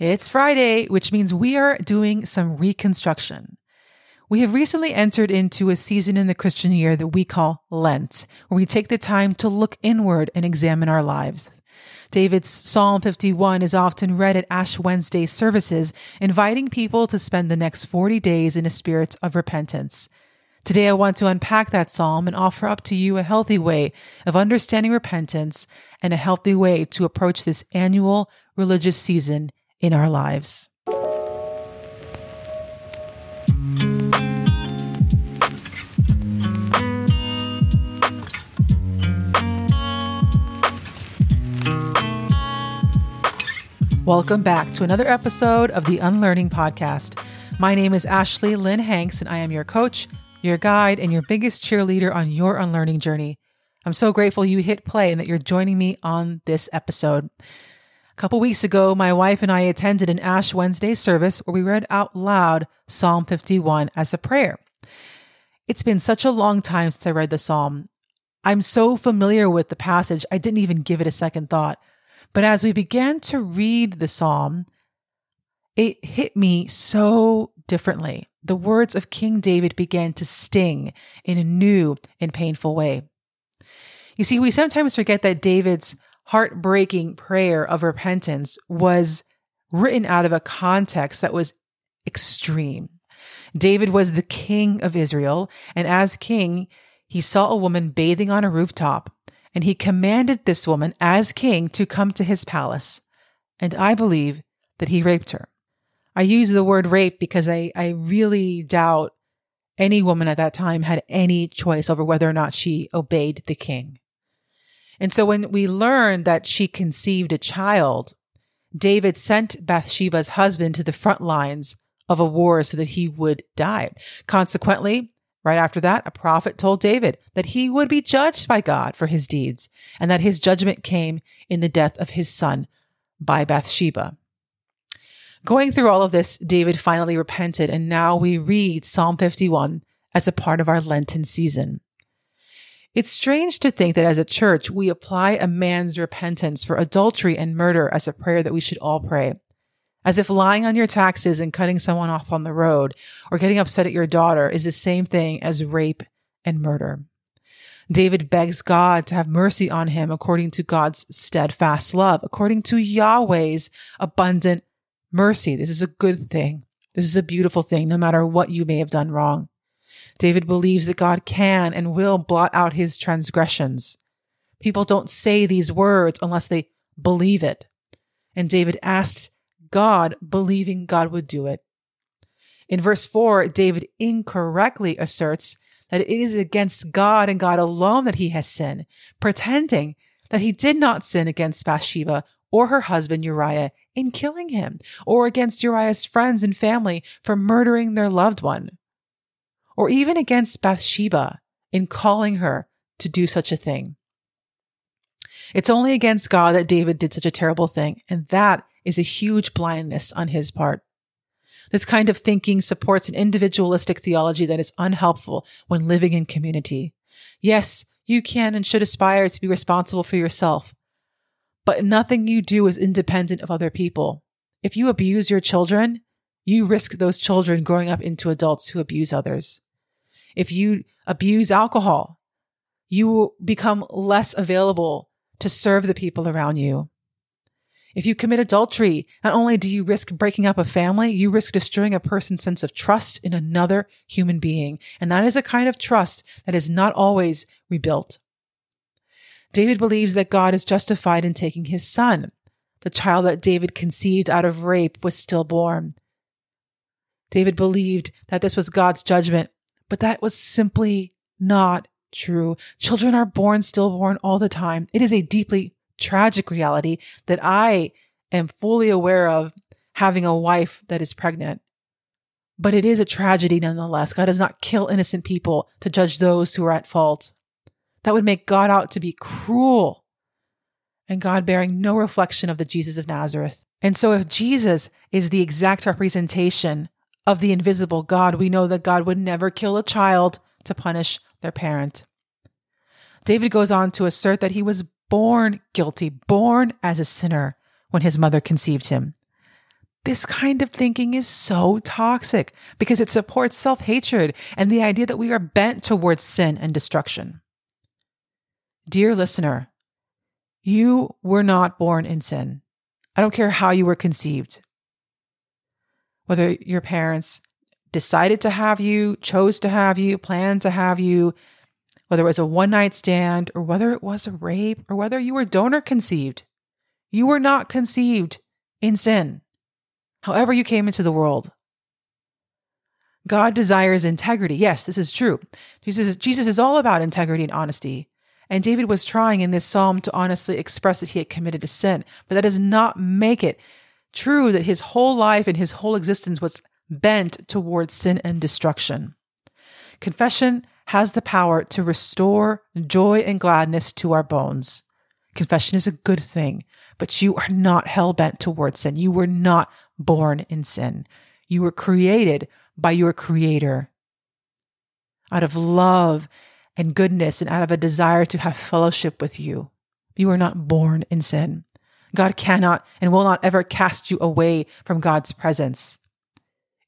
It's Friday, which means we are doing some reconstruction. We have recently entered into a season in the Christian year that we call Lent, where we take the time to look inward and examine our lives. David's Psalm 51 is often read at Ash Wednesday services, inviting people to spend the next 40 days in a spirit of repentance. Today, I want to unpack that psalm and offer up to you a healthy way of understanding repentance and a healthy way to approach this annual religious season in our lives. Welcome back to another episode of the Unlearning Podcast. My name is Ashley Lynn Hengst, and I am your coach, your guide, and your biggest cheerleader on your unlearning journey. I'm so grateful you hit play and that you're joining me on this episode. Couple weeks ago, my wife and I attended an Ash Wednesday service where we read out loud Psalm 51 as a prayer. It's been such a long time since I read the psalm. I'm so familiar with the passage, I didn't even give it a second thought. But as we began to read the psalm, it hit me so differently. The words of King David began to sting in a new and painful way. You see, we sometimes forget that David's heartbreaking prayer of repentance was written out of a context that was extreme. David was the king of Israel, and as king, he saw a woman bathing on a rooftop and he commanded this woman as king to come to his palace. And I believe that he raped her. I use the word rape because I, I really doubt any woman at that time had any choice over whether or not she obeyed the king. And so when we learn that she conceived a child, David sent Bathsheba's husband to the front lines of a war so that he would die. Consequently, Right after that, a prophet told David that he would be judged by God for his deeds and that his judgment came in the death of his son by Bathsheba. Going through all of this, David finally repented, and now we read Psalm 51 as a part of our Lenten season. It's strange to think that as a church, we apply a man's repentance for adultery and murder as a prayer that we should all pray as if lying on your taxes and cutting someone off on the road or getting upset at your daughter is the same thing as rape and murder. David begs God to have mercy on him according to God's steadfast love, according to Yahweh's abundant mercy. This is a good thing. This is a beautiful thing, no matter what you may have done wrong. David believes that God can and will blot out his transgressions. People don't say these words unless they believe it. And David asked God, believing God would do it. In verse 4, David incorrectly asserts that it is against God and God alone that he has sinned, pretending that he did not sin against Bathsheba or her husband Uriah in killing him, or against Uriah's friends and family for murdering their loved one, or even against Bathsheba in calling her to do such a thing. It's only against God that David did such a terrible thing, and that is a huge blindness on his part. This kind of thinking supports an individualistic theology that is unhelpful when living in community. Yes, you can and should aspire to be responsible for yourself, but nothing you do is independent of other people. If you abuse your children, you risk those children growing up into adults who abuse others. If you abuse alcohol, you will become less available to serve the people around you. If you commit adultery, not only do you risk breaking up a family, you risk destroying a person's sense of trust in another human being. And that is a kind of trust that is not always rebuilt. David believes that God is justified in taking his son. The child that David conceived out of rape was stillborn. David believed that this was God's judgment, but that was simply not true. Children are born stillborn all the time. It is a deeply tragic reality that I am fully aware of having a wife that is pregnant. But it is a tragedy nonetheless. God does not kill innocent people to judge those who are at fault. That would make God out to be cruel and God bearing no reflection of the Jesus of Nazareth. And so if Jesus is the exact representation of the invisible God, we know that God would never kill a child to punish their parent. David goes on to assert that he was born guilty, born as a sinner when his mother conceived him. This kind of thinking is so toxic because it supports self hatred and the idea that we are bent towards sin and destruction. Dear listener, you were not born in sin. I don't care how you were conceived. Whether your parents decided to have you, chose to have you, planned to have you, whether it was a one night stand or whether it was a rape or whether you were donor conceived, you were not conceived in sin however you came into the world. God desires integrity. Yes, this is true. Jesus, Jesus is all about integrity and honesty. And David was trying in this psalm to honestly express that he had committed a sin, but that does not make it true that his whole life and his whole existence was bent towards sin and destruction. Confession has the power to restore joy and gladness to our bones. Confession is a good thing, but you are not hell bent towards sin. You were not born in sin. You were created by your creator out of love and goodness and out of a desire to have fellowship with you. You are not born in sin. God cannot and will not ever cast you away from God's presence.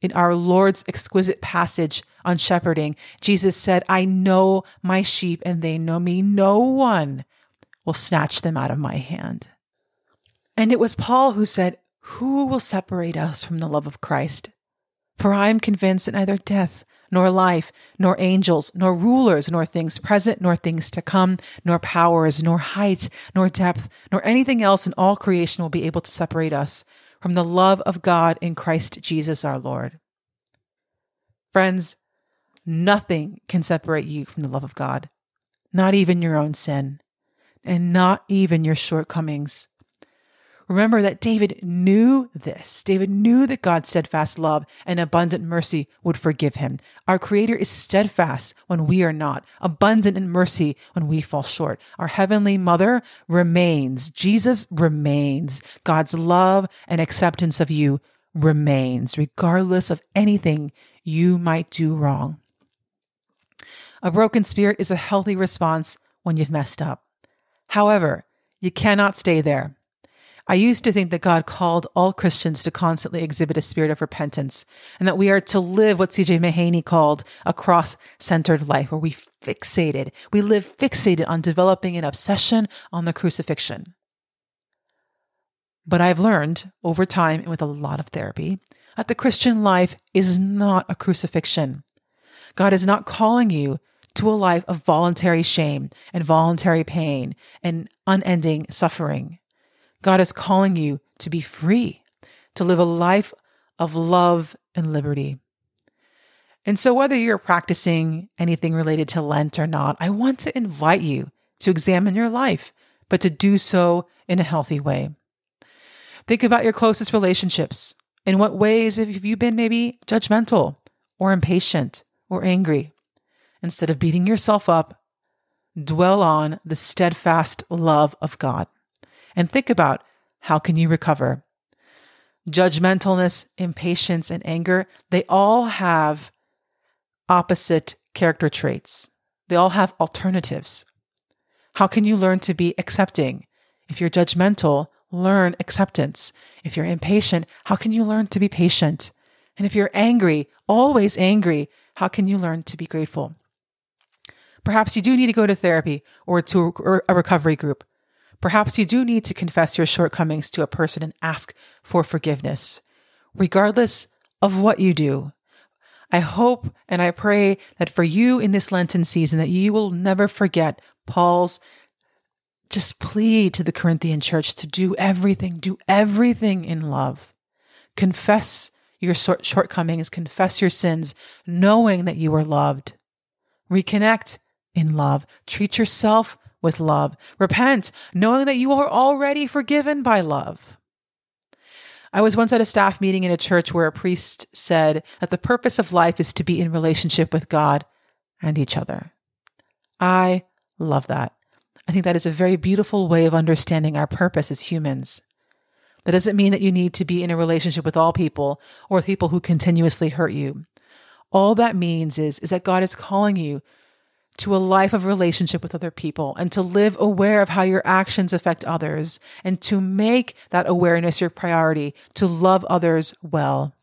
In our Lord's exquisite passage on shepherding, Jesus said, I know my sheep and they know me. No one will snatch them out of my hand. And it was Paul who said, who will separate us from the love of Christ? For I am convinced that neither death, nor life, nor angels, nor rulers, nor things present, nor things to come, nor powers, nor height, nor depth, nor anything else in all creation will be able to separate us from the love of God in Christ Jesus our Lord. Friends, nothing can separate you from the love of God, not even your own sin, and not even your shortcomings. Remember that David knew this. David knew that God's steadfast love and abundant mercy would forgive him. Our Creator is steadfast when we are not, abundant in mercy when we fall short. Our Heavenly Mother remains. Jesus remains. God's love and acceptance of you remains, regardless of anything you might do wrong. A broken spirit is a healthy response when you've messed up. However, you cannot stay there. I used to think that God called all Christians to constantly exhibit a spirit of repentance and that we are to live what CJ Mahaney called a cross centered life where we fixated, we live fixated on developing an obsession on the crucifixion. But I've learned over time and with a lot of therapy that the Christian life is not a crucifixion. God is not calling you to a life of voluntary shame and voluntary pain and unending suffering. God is calling you to be free, to live a life of love and liberty. And so, whether you're practicing anything related to Lent or not, I want to invite you to examine your life, but to do so in a healthy way. Think about your closest relationships. In what ways have you been maybe judgmental or impatient or angry? Instead of beating yourself up, dwell on the steadfast love of God and think about how can you recover? Judgmentalness, impatience, and anger, they all have opposite character traits. They all have alternatives. How can you learn to be accepting? If you're judgmental, learn acceptance. If you're impatient, how can you learn to be patient? And if you're angry, always angry, how can you learn to be grateful? Perhaps you do need to go to therapy or to a recovery group. Perhaps you do need to confess your shortcomings to a person and ask for forgiveness, regardless of what you do. I hope and I pray that for you in this Lenten season that you will never forget Paul's just plead to the Corinthian church to do everything, do everything in love. Confess your shortcomings, confess your sins, knowing that you are loved. Reconnect in love. Treat yourself with love. Repent, knowing that you are already forgiven by love. I was once at a staff meeting in a church where a priest said that the purpose of life is to be in relationship with God and each other. I love that. I think that is a very beautiful way of understanding our purpose as humans. That doesn't mean that you need to be in a relationship with all people or people who continuously hurt you. All that means is, is that God is calling you to a life of relationship with other people and to live aware of how your actions affect others and to make that awareness your priority to love others well.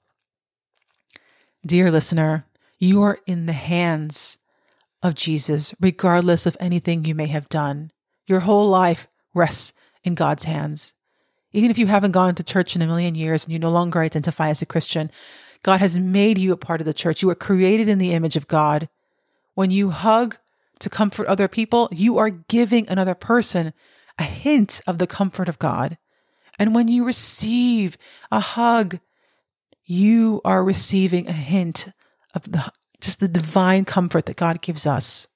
Dear listener, you are in the hands of Jesus, regardless of anything you may have done. Your whole life rests in God's hands. Even if you haven't gone to church in a million years and you no longer identify as a Christian, God has made you a part of the church. You are created in the image of God. When you hug to comfort other people, you are giving another person a hint of the comfort of God. And when you receive a hug, you are receiving a hint of the, just the divine comfort that God gives us.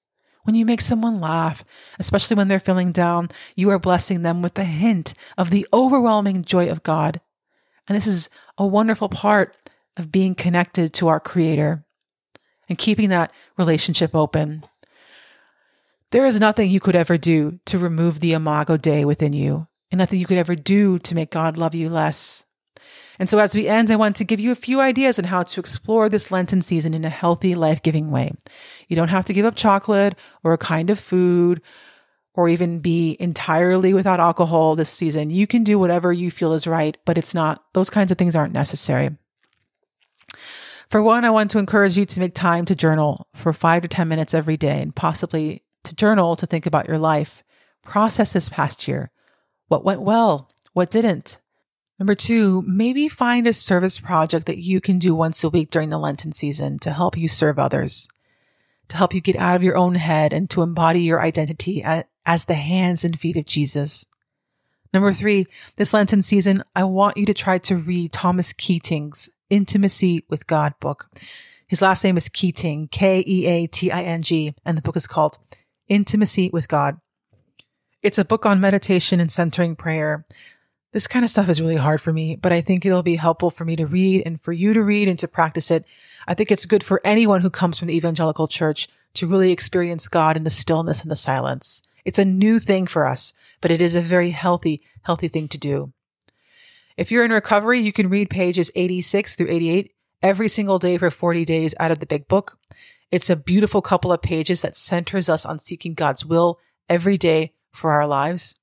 When you make someone laugh, especially when they're feeling down, you are blessing them with a hint of the overwhelming joy of God. And this is a wonderful part of being connected to our Creator and keeping that relationship open. There is nothing you could ever do to remove the imago Dei within you, and nothing you could ever do to make God love you less. And so, as we end, I want to give you a few ideas on how to explore this Lenten season in a healthy, life giving way. You don't have to give up chocolate or a kind of food or even be entirely without alcohol this season. You can do whatever you feel is right, but it's not, those kinds of things aren't necessary. For one, I want to encourage you to make time to journal for five to 10 minutes every day and possibly to journal to think about your life. Process this past year. What went well? What didn't? Number two, maybe find a service project that you can do once a week during the Lenten season to help you serve others, to help you get out of your own head and to embody your identity as the hands and feet of Jesus. Number three, this Lenten season, I want you to try to read Thomas Keating's Intimacy with God book. His last name is Keating, K E A T I N G, and the book is called Intimacy with God. It's a book on meditation and centering prayer this kind of stuff is really hard for me, but I think it'll be helpful for me to read and for you to read and to practice it. I think it's good for anyone who comes from the evangelical church to really experience God in the stillness and the silence. It's a new thing for us, but it is a very healthy, healthy thing to do. If you're in recovery, you can read pages 86 through 88 every single day for 40 days out of the big book. It's a beautiful couple of pages that centers us on seeking God's will every day for our lives.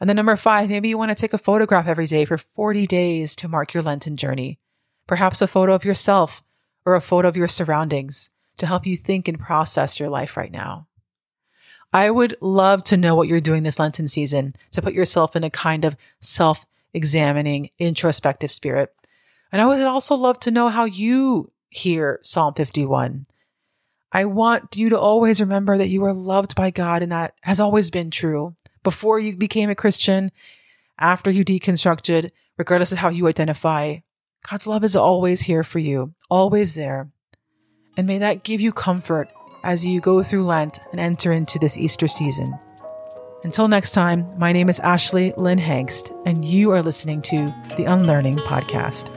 And then number five, maybe you want to take a photograph every day for 40 days to mark your Lenten journey. Perhaps a photo of yourself or a photo of your surroundings to help you think and process your life right now. I would love to know what you're doing this Lenten season to put yourself in a kind of self examining, introspective spirit. And I would also love to know how you hear Psalm 51. I want you to always remember that you are loved by God and that has always been true before you became a Christian, after you deconstructed, regardless of how you identify, God's love is always here for you, always there. And may that give you comfort as you go through Lent and enter into this Easter season. Until next time, my name is Ashley Lynn Hengst, and you are listening to the Unlearning Podcast.